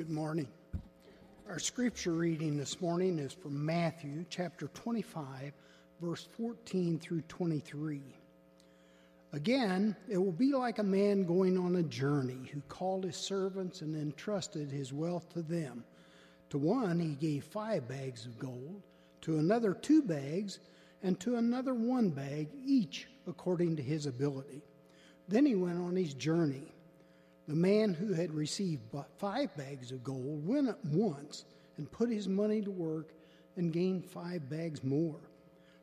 Good morning. Our scripture reading this morning is from Matthew chapter 25, verse 14 through 23. Again, it will be like a man going on a journey who called his servants and entrusted his wealth to them. To one he gave five bags of gold, to another two bags, and to another one bag, each according to his ability. Then he went on his journey. The man who had received five bags of gold went at once and put his money to work and gained five bags more.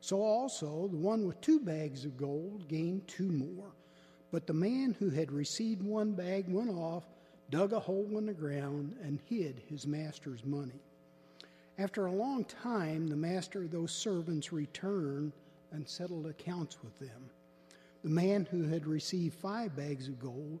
So also the one with two bags of gold gained two more. But the man who had received one bag went off, dug a hole in the ground, and hid his master's money. After a long time, the master of those servants returned and settled accounts with them. The man who had received five bags of gold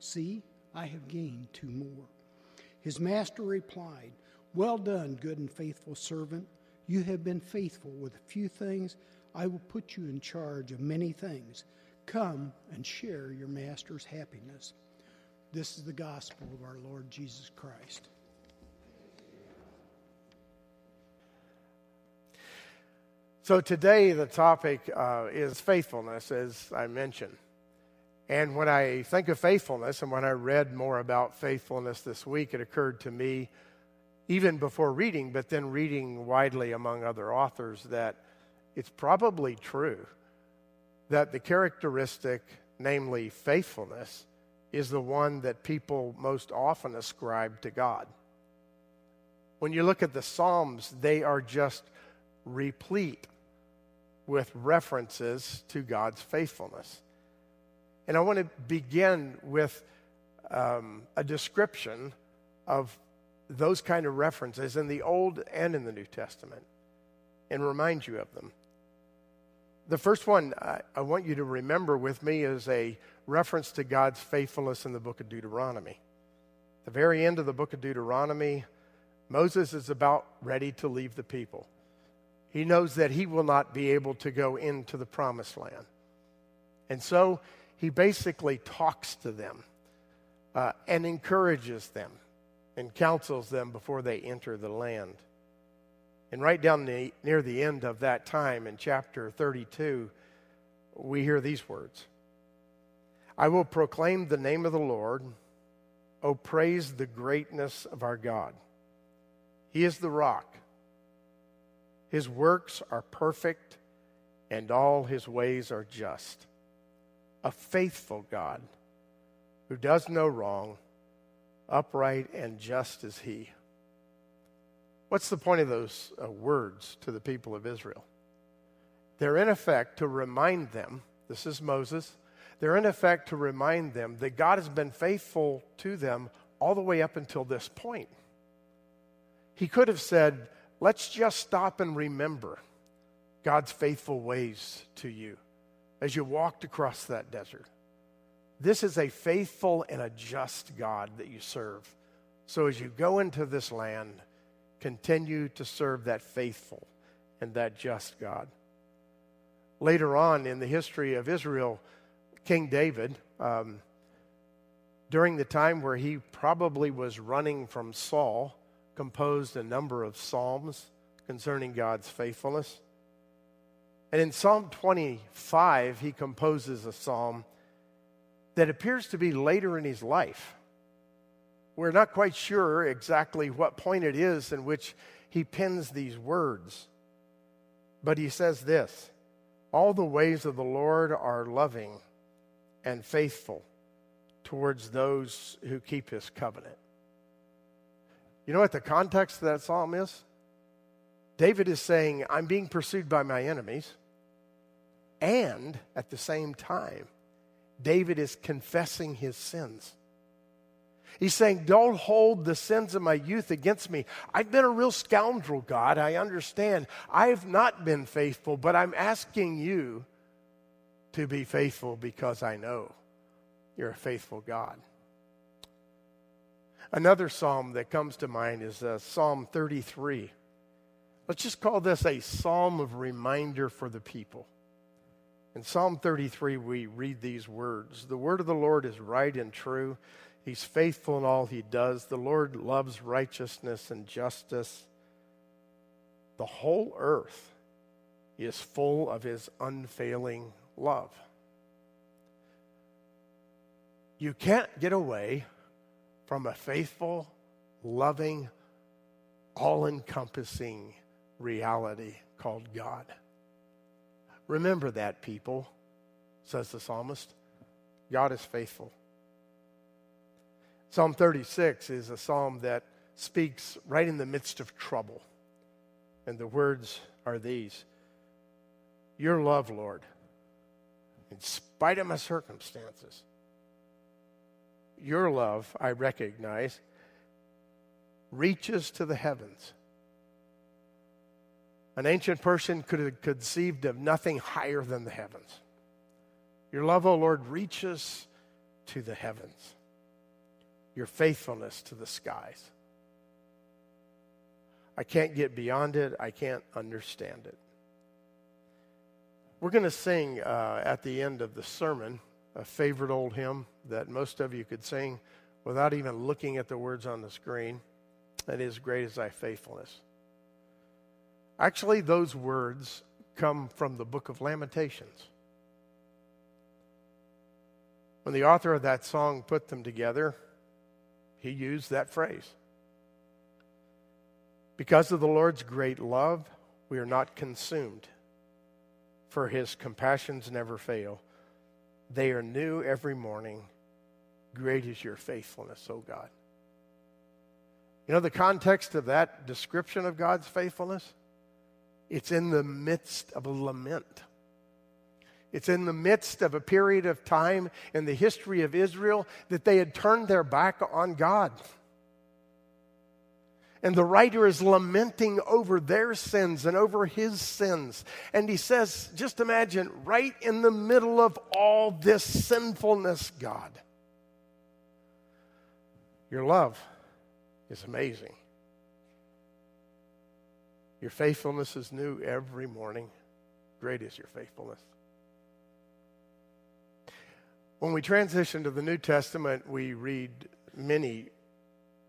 See, I have gained two more. His master replied, Well done, good and faithful servant. You have been faithful with a few things. I will put you in charge of many things. Come and share your master's happiness. This is the gospel of our Lord Jesus Christ. So today the topic uh, is faithfulness, as I mentioned. And when I think of faithfulness, and when I read more about faithfulness this week, it occurred to me, even before reading, but then reading widely among other authors, that it's probably true that the characteristic, namely faithfulness, is the one that people most often ascribe to God. When you look at the Psalms, they are just replete with references to God's faithfulness. And I want to begin with um, a description of those kind of references in the Old and in the New Testament and remind you of them. The first one I, I want you to remember with me is a reference to God's faithfulness in the book of Deuteronomy. The very end of the book of Deuteronomy, Moses is about ready to leave the people. He knows that he will not be able to go into the promised land. And so he basically talks to them uh, and encourages them and counsels them before they enter the land. And right down the, near the end of that time in chapter 32, we hear these words I will proclaim the name of the Lord. Oh, praise the greatness of our God. He is the rock. His works are perfect, and all his ways are just a faithful God who does no wrong, upright and just as He. What's the point of those uh, words to the people of Israel? They're in effect to remind them, this is Moses, they're in effect to remind them that God has been faithful to them all the way up until this point. He could have said, let's just stop and remember God's faithful ways to you as you walked across that desert. This is a faithful and a just God that you serve. So as you go into this land, continue to serve that faithful and that just God. Later on in the history of Israel, King David, um, during the time where he probably was running from Saul, composed a number of psalms concerning God's faithfulness. And in Psalm 25, he composes a psalm that appears to be later in his life. We're not quite sure exactly what point it is in which he pens these words. But he says this All the ways of the Lord are loving and faithful towards those who keep his covenant. You know what the context of that psalm is? David is saying, I'm being pursued by my enemies. And at the same time, David is confessing his sins. He's saying, Don't hold the sins of my youth against me. I've been a real scoundrel, God. I understand. I've not been faithful, but I'm asking you to be faithful because I know you're a faithful God. Another psalm that comes to mind is uh, Psalm 33. Let's just call this a psalm of reminder for the people. In Psalm 33, we read these words The word of the Lord is right and true. He's faithful in all he does. The Lord loves righteousness and justice. The whole earth is full of his unfailing love. You can't get away from a faithful, loving, all encompassing reality called God. Remember that, people, says the psalmist. God is faithful. Psalm 36 is a psalm that speaks right in the midst of trouble. And the words are these Your love, Lord, in spite of my circumstances, your love, I recognize, reaches to the heavens. An ancient person could have conceived of nothing higher than the heavens. Your love, O oh Lord, reaches to the heavens your faithfulness to the skies. I can't get beyond it, I can't understand it. We're going to sing uh, at the end of the sermon a favorite old hymn that most of you could sing without even looking at the words on the screen. That is, Great is Thy Faithfulness. Actually, those words come from the book of Lamentations. When the author of that song put them together, he used that phrase. Because of the Lord's great love, we are not consumed, for his compassions never fail. They are new every morning. Great is your faithfulness, O God. You know the context of that description of God's faithfulness? It's in the midst of a lament. It's in the midst of a period of time in the history of Israel that they had turned their back on God. And the writer is lamenting over their sins and over his sins. And he says, just imagine, right in the middle of all this sinfulness, God, your love is amazing. Your faithfulness is new every morning. Great is your faithfulness. When we transition to the New Testament, we read many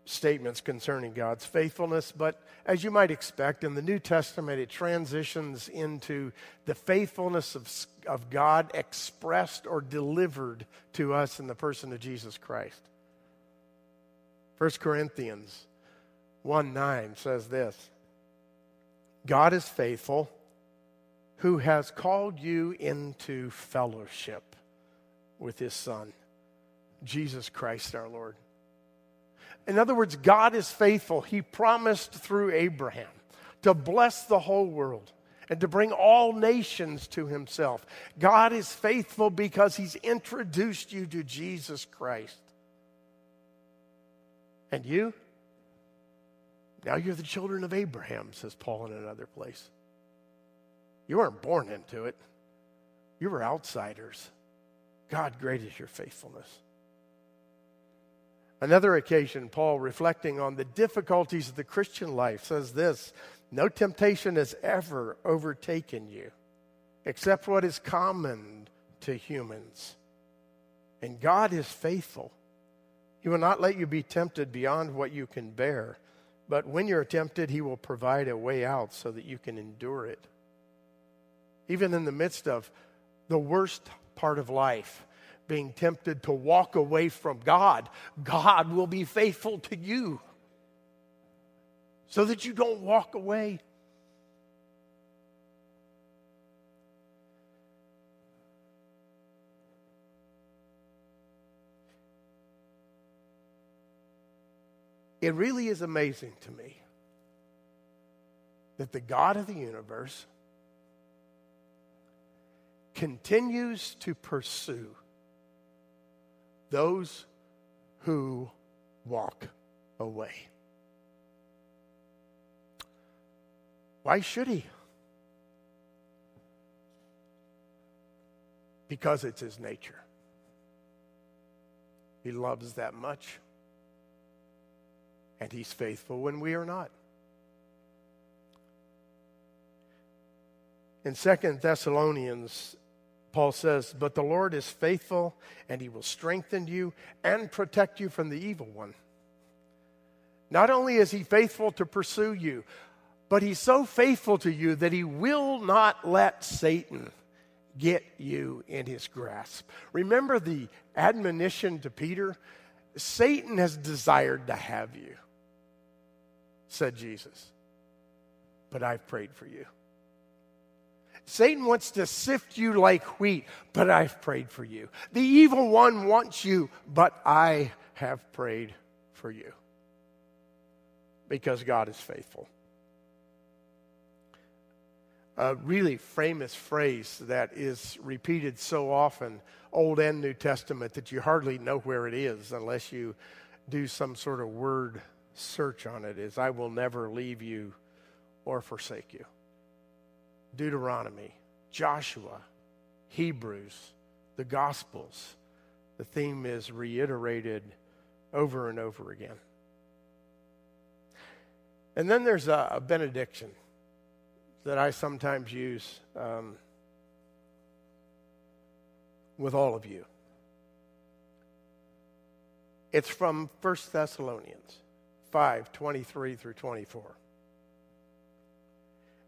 statements concerning God's faithfulness, but as you might expect, in the New Testament, it transitions into the faithfulness of, of God expressed or delivered to us in the person of Jesus Christ. 1 Corinthians 1 9 says this God is faithful, who has called you into fellowship with his son, Jesus Christ our Lord. In other words, God is faithful. He promised through Abraham to bless the whole world and to bring all nations to himself. God is faithful because he's introduced you to Jesus Christ. And you? Now you're the children of Abraham, says Paul in another place. You weren't born into it, you were outsiders. God, great is your faithfulness. Another occasion, Paul, reflecting on the difficulties of the Christian life, says this No temptation has ever overtaken you except what is common to humans. And God is faithful. He will not let you be tempted beyond what you can bear. But when you're tempted, He will provide a way out so that you can endure it. Even in the midst of the worst part of life, being tempted to walk away from God, God will be faithful to you so that you don't walk away. It really is amazing to me that the God of the universe continues to pursue those who walk away. Why should he? Because it's his nature. He loves that much. And he's faithful when we are not. In Second Thessalonians, Paul says, But the Lord is faithful, and he will strengthen you and protect you from the evil one. Not only is he faithful to pursue you, but he's so faithful to you that he will not let Satan get you in his grasp. Remember the admonition to Peter? Satan has desired to have you, said Jesus, but I've prayed for you. Satan wants to sift you like wheat, but I've prayed for you. The evil one wants you, but I have prayed for you. Because God is faithful a really famous phrase that is repeated so often, Old and New Testament, that you hardly know where it is unless you do some sort of word search on it is I will never leave you or forsake you. Deuteronomy, Joshua, Hebrews, the Gospels. The theme is reiterated over and over again. And then there's a, a benediction that I sometimes use um, with all of you. It's from 1 Thessalonians 5 23 through 24.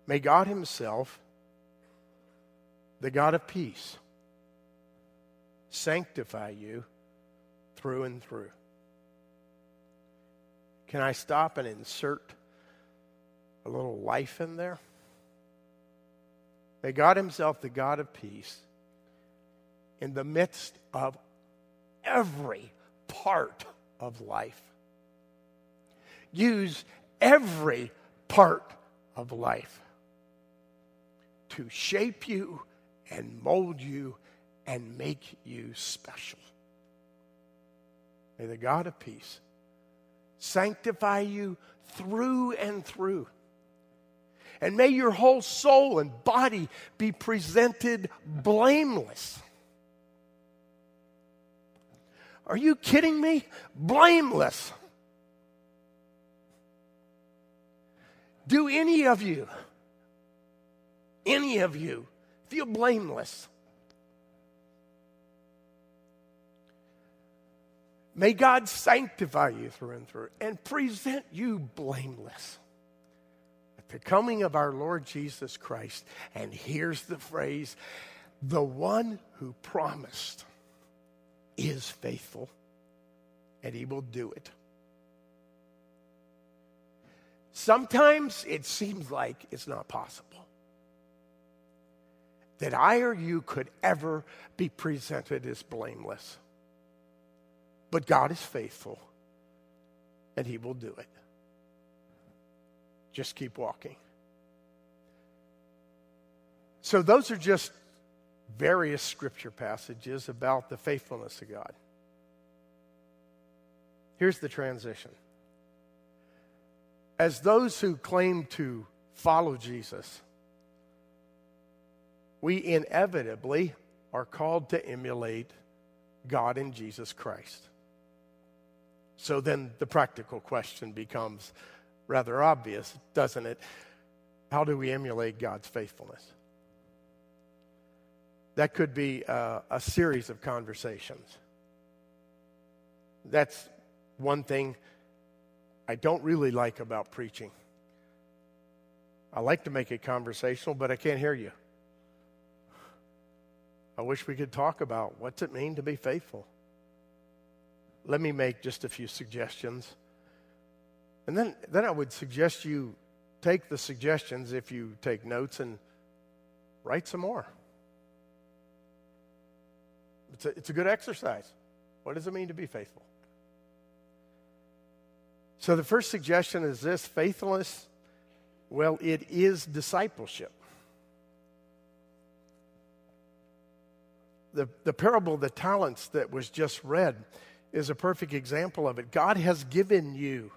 May God Himself, the God of peace, sanctify you through and through. Can I stop and insert a little life in there? May God Himself, the God of peace, in the midst of every part of life, use every part of life to shape you and mold you and make you special. May the God of peace sanctify you through and through and may your whole soul and body be presented blameless. Are you kidding me? Blameless. Do any of you, any of you, feel blameless? May God sanctify you through and through and present you blameless at the coming of our Lord Jesus Christ. And here's the phrase the one who promised is faithful, and he will do it. Sometimes it seems like it's not possible that I or you could ever be presented as blameless. But God is faithful, and he will do it. Just keep walking. So, those are just various scripture passages about the faithfulness of God. Here's the transition. As those who claim to follow Jesus, we inevitably are called to emulate God in Jesus Christ. So then the practical question becomes rather obvious, doesn't it? How do we emulate God's faithfulness? That could be a, a series of conversations. That's one thing I don't really like about preaching. I like to make it conversational, but I can't hear you. I wish we could talk about what's it mean to be faithful. Let me make just a few suggestions. And then, then I would suggest you take the suggestions if you take notes and write some more. It's a, it's a good exercise. What does it mean to be faithful? So the first suggestion is this faithfulness, well, it is discipleship. The, the parable of the talents that was just read is a perfect example of it. God has given you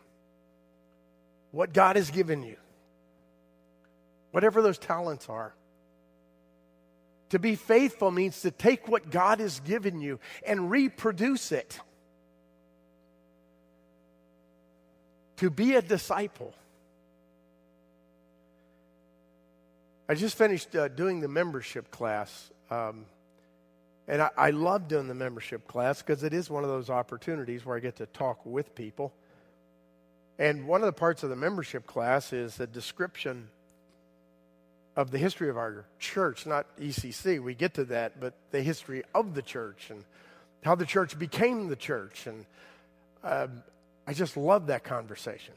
what God has given you, whatever those talents are. To be faithful means to take what God has given you and reproduce it. To be a disciple. I just finished uh, doing the membership class. Um, and I, I love doing the membership class because it is one of those opportunities where I get to talk with people. And one of the parts of the membership class is a description of the history of our church, not ECC. We get to that, but the history of the church and how the church became the church. And um, I just love that conversation.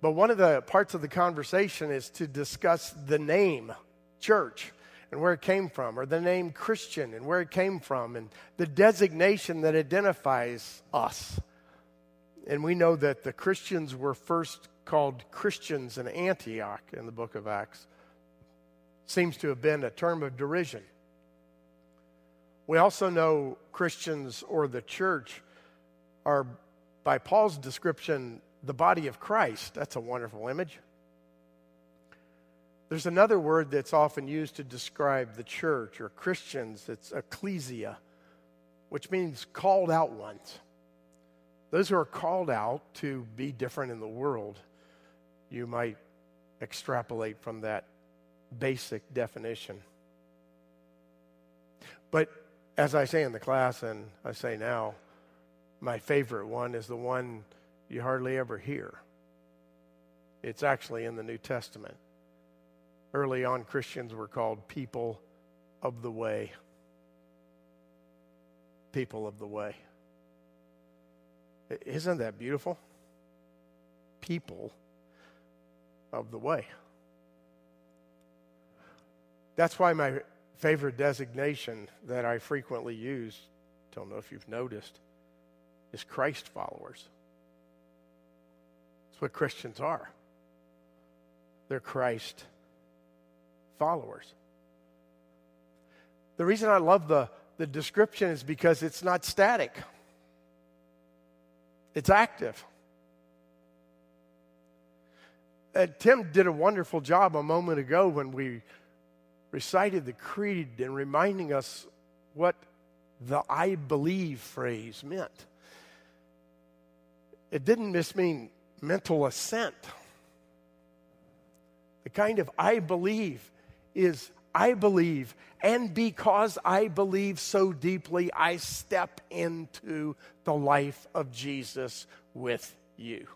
But one of the parts of the conversation is to discuss the name church and where it came from, or the name Christian and where it came from, and the designation that identifies us. And we know that the Christians were first called Christians in Antioch in the book of Acts. Seems to have been a term of derision. We also know Christians or the church are, by Paul's description, the body of Christ. That's a wonderful image. There's another word that's often used to describe the church or Christians. It's ecclesia, which means called out ones. Those who are called out to be different in the world, you might extrapolate from that basic definition. But as I say in the class, and I say now, my favorite one is the one you hardly ever hear. It's actually in the New Testament. Early on, Christians were called people of the way. People of the way. Isn't that beautiful? People of the way. That's why my favorite designation that I frequently use, don't know if you've noticed, is Christ followers. That's what Christians are. They're Christ followers. The reason I love the, the description is because it's not static, it's active. Uh, Tim did a wonderful job a moment ago when we recited the creed and reminding us what the I believe phrase meant. It didn't just mean mental assent. The kind of I believe is I believe, and because I believe so deeply, I step into the life of Jesus with you.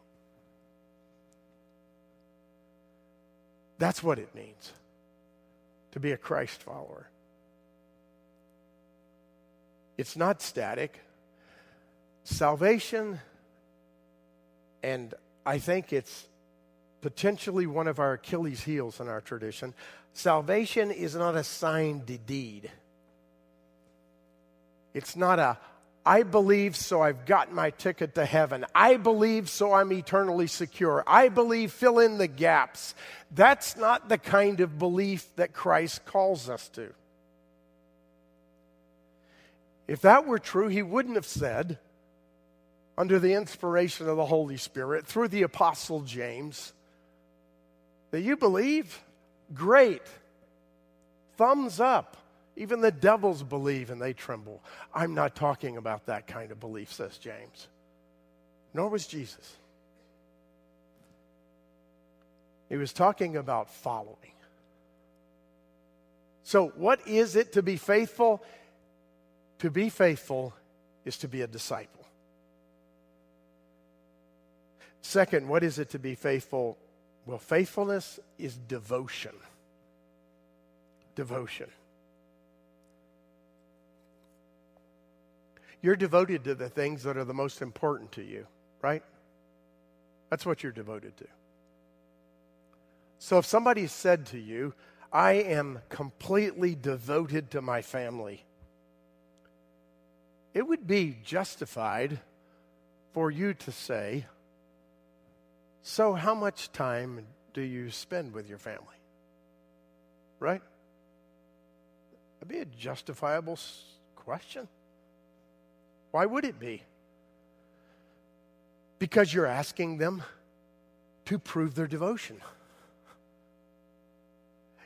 That's what it means to be a Christ follower. It's not static. Salvation, and I think it's potentially one of our Achilles' heels in our tradition. Salvation is not a signed deed. It's not a, I believe, so I've got my ticket to heaven. I believe, so I'm eternally secure. I believe, fill in the gaps. That's not the kind of belief that Christ calls us to. If that were true, he wouldn't have said, under the inspiration of the Holy Spirit, through the Apostle James, that you believe? Great. Thumbs up. Even the devils believe and they tremble. I'm not talking about that kind of belief, says James. Nor was Jesus. He was talking about following. So, what is it to be faithful? To be faithful is to be a disciple. Second, what is it to be faithful? Well, faithfulness is devotion. Devotion. You're devoted to the things that are the most important to you, right? That's what you're devoted to. So if somebody said to you, I am completely devoted to my family, it would be justified for you to say, so, how much time do you spend with your family? Right? That'd be a justifiable question. Why would it be? Because you're asking them to prove their devotion.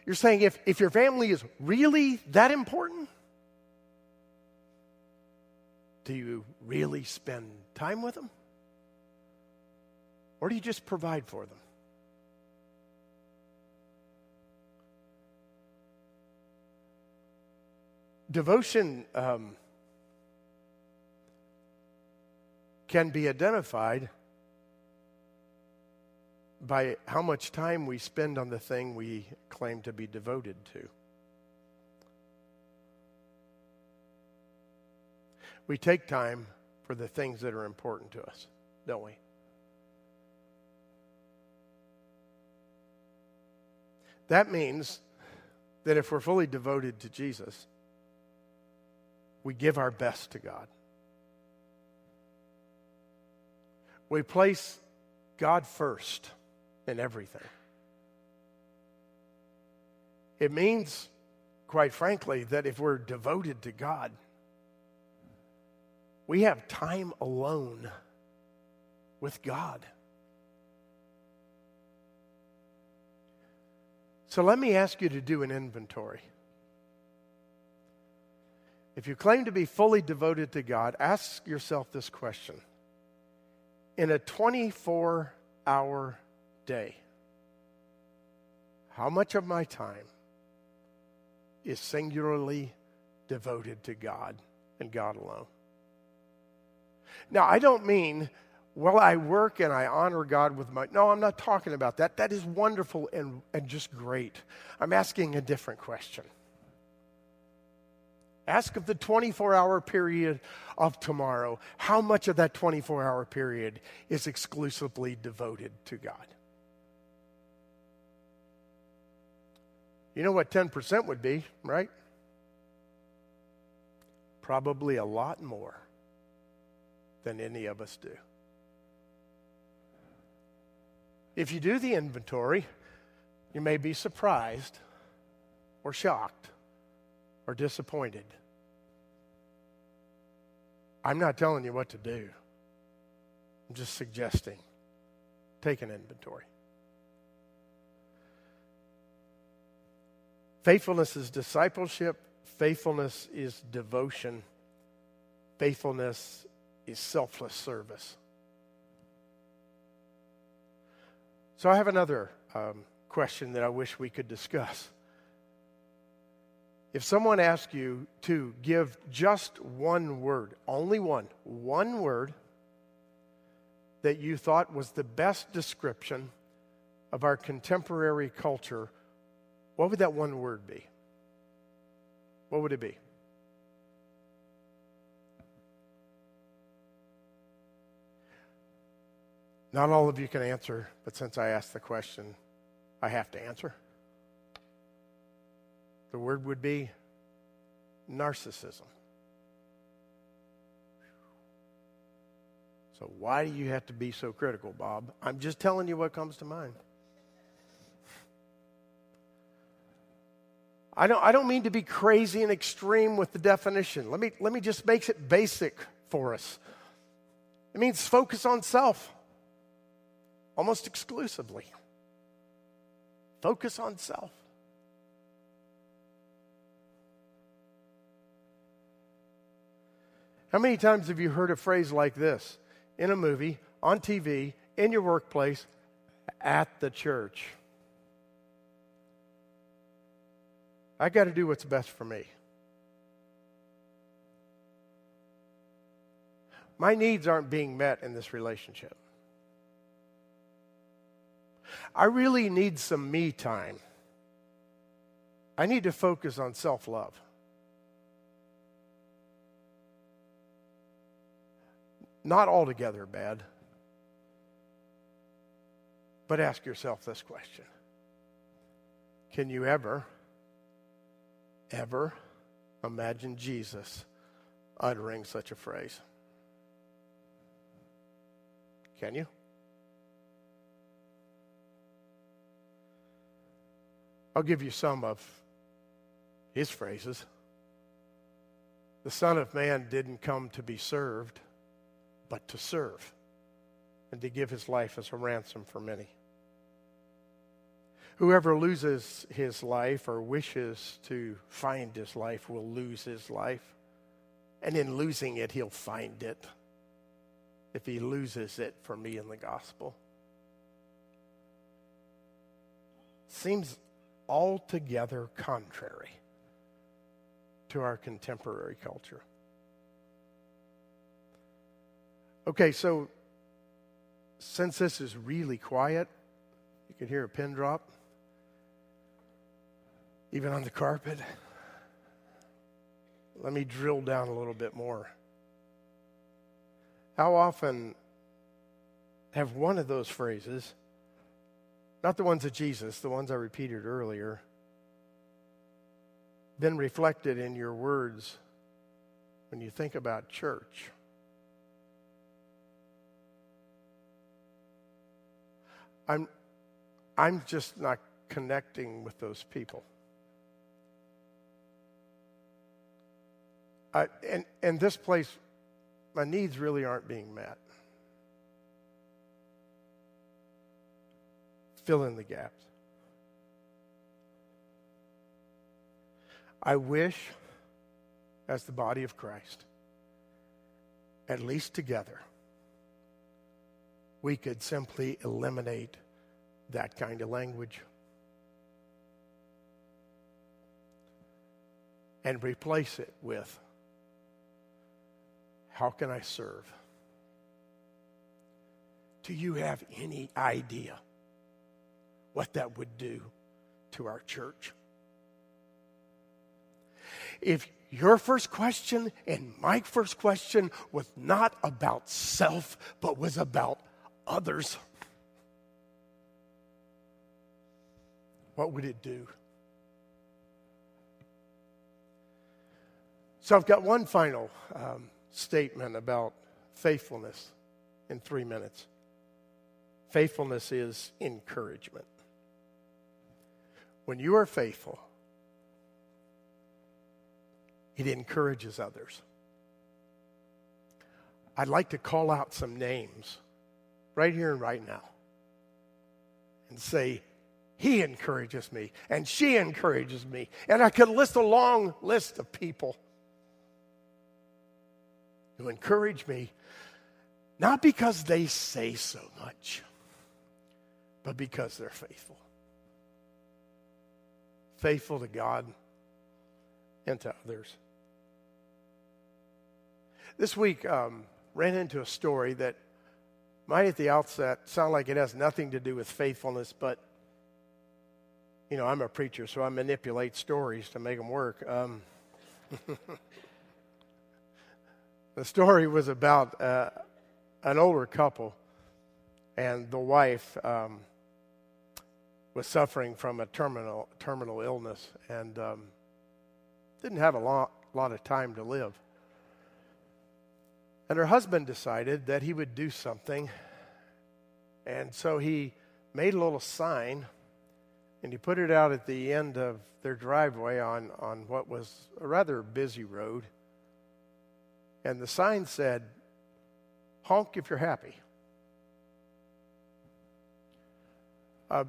You're saying if, if your family is really that important, do you really spend time with them? Or do you just provide for them? Devotion um, can be identified by how much time we spend on the thing we claim to be devoted to. We take time for the things that are important to us, don't we? That means that if we're fully devoted to Jesus, we give our best to God. We place God first in everything. It means, quite frankly, that if we're devoted to God, we have time alone with God. So let me ask you to do an inventory. If you claim to be fully devoted to God, ask yourself this question In a 24 hour day, how much of my time is singularly devoted to God and God alone? Now, I don't mean well, I work and I honor God with my. No, I'm not talking about that. That is wonderful and, and just great. I'm asking a different question. Ask of the 24 hour period of tomorrow, how much of that 24 hour period is exclusively devoted to God? You know what 10% would be, right? Probably a lot more than any of us do. If you do the inventory, you may be surprised or shocked or disappointed. I'm not telling you what to do. I'm just suggesting take an inventory. Faithfulness is discipleship, faithfulness is devotion, faithfulness is selfless service. So I have another um, question that I wish we could discuss. If someone asks you to give just one word, only one, one word that you thought was the best description of our contemporary culture, what would that one word be? What would it be? Not all of you can answer, but since I asked the question, I have to answer. The word would be narcissism. So, why do you have to be so critical, Bob? I'm just telling you what comes to mind. I don't, I don't mean to be crazy and extreme with the definition. Let me, let me just make it basic for us. It means focus on self almost exclusively. Focus on self. How many times have you heard a phrase like this in a movie, on TV, in your workplace, at the church? I got to do what's best for me. My needs aren't being met in this relationship. I really need some me time. I need to focus on self love. Not altogether bad. But ask yourself this question Can you ever, ever imagine Jesus uttering such a phrase? Can you? I'll give you some of his phrases. The Son of Man didn't come to be served, but to serve and to give his life as a ransom for many. Whoever loses his life or wishes to find his life will lose his life. And in losing it, he'll find it if he loses it for me in the gospel. Seems altogether contrary to our contemporary culture. Okay, so since this is really quiet, you can hear a pin drop, even on the carpet. Let me drill down a little bit more. How often have one of those phrases, not the ones of Jesus, the ones I repeated earlier, been reflected in your words when you think about church? I'm, I'm just not connecting with those people. I, and, and this place, my needs really aren't being met. Fill in the gaps. I wish, as the body of Christ, at least together, we could simply eliminate that kind of language and replace it with how can I serve? Do you have any idea what that would do to our church? If your first question and my first question was not about self, but was about others, what would it do? So I've got one final um, statement about faithfulness in three minutes. Faithfulness is encouragement. When you are faithful, it encourages others. I'd like to call out some names right here and right now and say, He encourages me, and she encourages me. And I could list a long list of people who encourage me, not because they say so much, but because they're faithful. Faithful to God and to others. This week, um, ran into a story that might at the outset sound like it has nothing to do with faithfulness, but you know, I'm a preacher, so I manipulate stories to make them work. Um, The story was about uh, an older couple, and the wife um, was suffering from a terminal terminal illness and um, didn't have a lot, lot of time to live. And her husband decided that he would do something, and so he made a little sign and he put it out at the end of their driveway on, on what was a rather busy road and the sign said, honk if you're happy. Uh,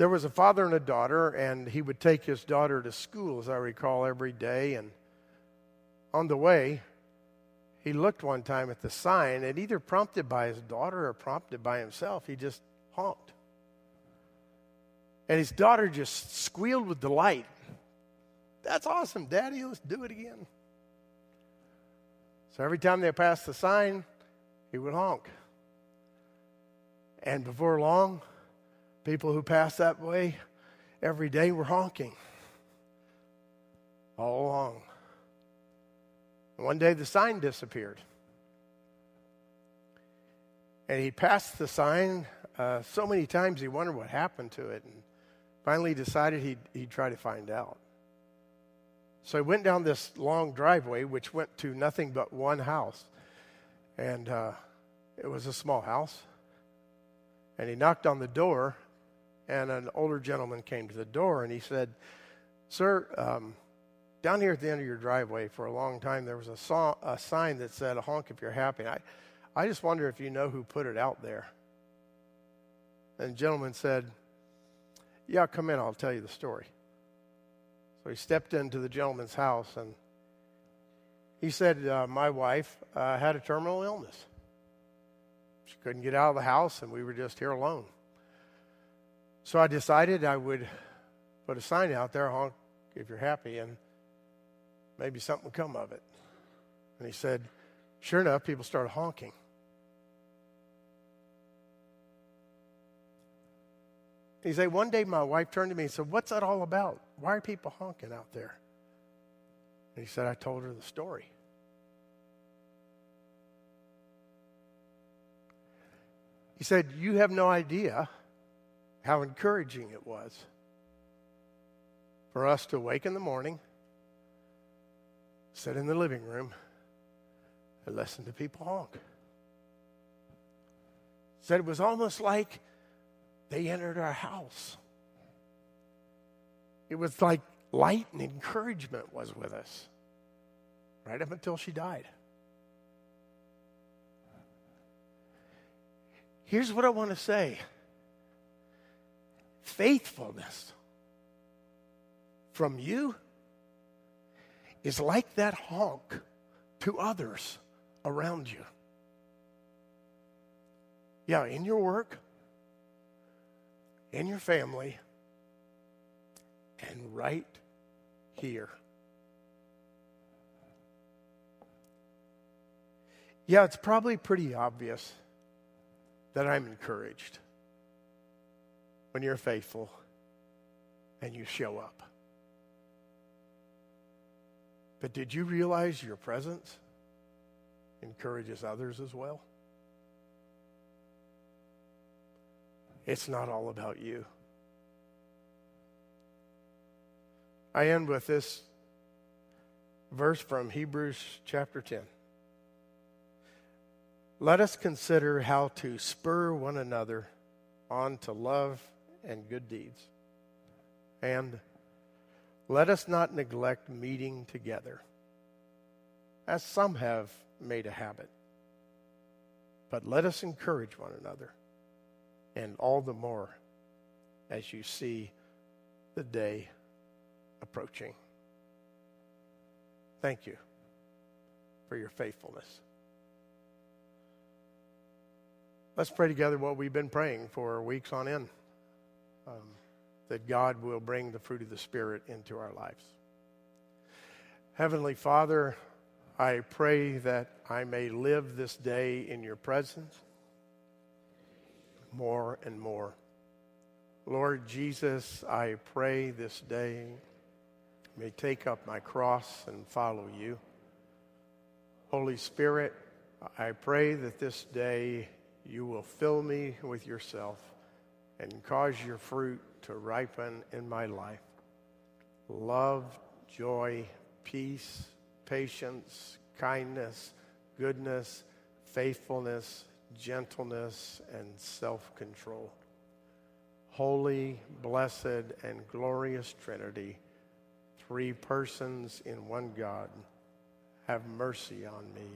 there was a father and a daughter, and he would take his daughter to school, as I recall, every day. And on the way, he looked one time at the sign, and either prompted by his daughter or prompted by himself, he just honked. And his daughter just squealed with delight. That's awesome, Daddy. Let's do it again. So every time they passed the sign, he would honk. And before long, people who passed that way every day were honking all along. One day the sign disappeared. And he passed the sign uh, so many times he wondered what happened to it and finally decided he'd, he'd try to find out. So he went down this long driveway, which went to nothing but one house. And uh, it was a small house. And he knocked on the door, and an older gentleman came to the door, and he said, Sir, um, down here at the end of your driveway for a long time, there was a, a sign that said, honk if you're happy. I, I just wonder if you know who put it out there. And the gentleman said, Yeah, come in, I'll tell you the story. So he stepped into the gentleman's house and he said, uh, My wife uh, had a terminal illness. She couldn't get out of the house, and we were just here alone. So I decided I would put a sign out there, honk if you're happy, and maybe something would come of it. And he said, Sure enough, people started honking. He said, One day my wife turned to me and said, What's that all about? Why are people honking out there? And he said, I told her the story. He said, You have no idea how encouraging it was for us to wake in the morning, sit in the living room, and listen to people honk. Said it was almost like they entered our house. It was like light and encouragement was with us right up until she died. Here's what I want to say faithfulness from you is like that honk to others around you. Yeah, in your work, in your family, and right here. Yeah, it's probably pretty obvious that I'm encouraged when you're faithful and you show up. But did you realize your presence encourages others as well? It's not all about you. I end with this verse from Hebrews chapter 10. Let us consider how to spur one another on to love and good deeds. And let us not neglect meeting together, as some have made a habit, but let us encourage one another, and all the more as you see the day approaching. Thank you for your faithfulness. Let's pray together what we've been praying for weeks on end um, that God will bring the fruit of the Spirit into our lives. Heavenly Father, I pray that I may live this day in your presence more and more. Lord Jesus, I pray this day may take up my cross and follow you. Holy Spirit, I pray that this day you will fill me with yourself and cause your fruit to ripen in my life. Love, joy, peace, patience, kindness, goodness, faithfulness, gentleness, and self control. Holy, blessed, and glorious Trinity, three persons in one God, have mercy on me.